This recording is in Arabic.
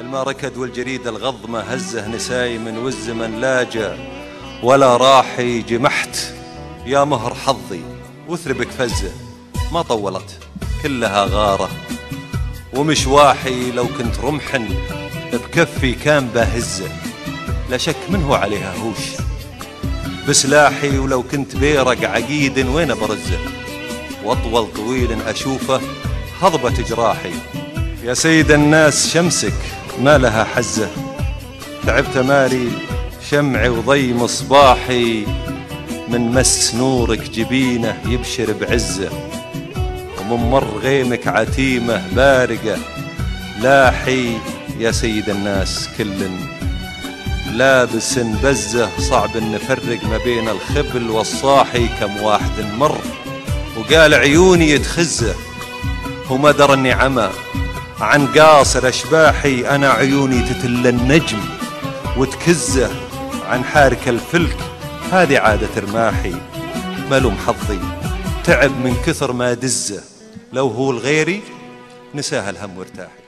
الما ركد والجريد الغضمة هزه نساي من والزمن لاجا ولا راحي جمحت. يا مهر حظي وثربك فزه ما طولت كلها غارة. ومشواحي لو كنت رمحا بكفي كان باهزه لا شك منه عليها هوش. بسلاحي ولو كنت بيرق عقيد وين برزه؟ واطول طويل أشوفه هضبة جراحي. يا سيد الناس شمسك ما لها حزة. تعبت مالي شمعي وضي مصباحي من مس نورك جبينه يبشر بعزة. ومن مر غيمك عتيمة بارقة. لاحي يا سيد الناس كل. لابس بزة صعب نفرق ما بين الخبل والصاحي كم واحد مر. وقال عيوني يتخزه وما درى اني عمى عن قاصر أشباحي أنا عيوني تتل النجم وتكزه عن حارك الفلك هذه عادة رماحي ملوم حظي تعب من كثر ما دزه لو هو الغيري نساها الهم وارتاح.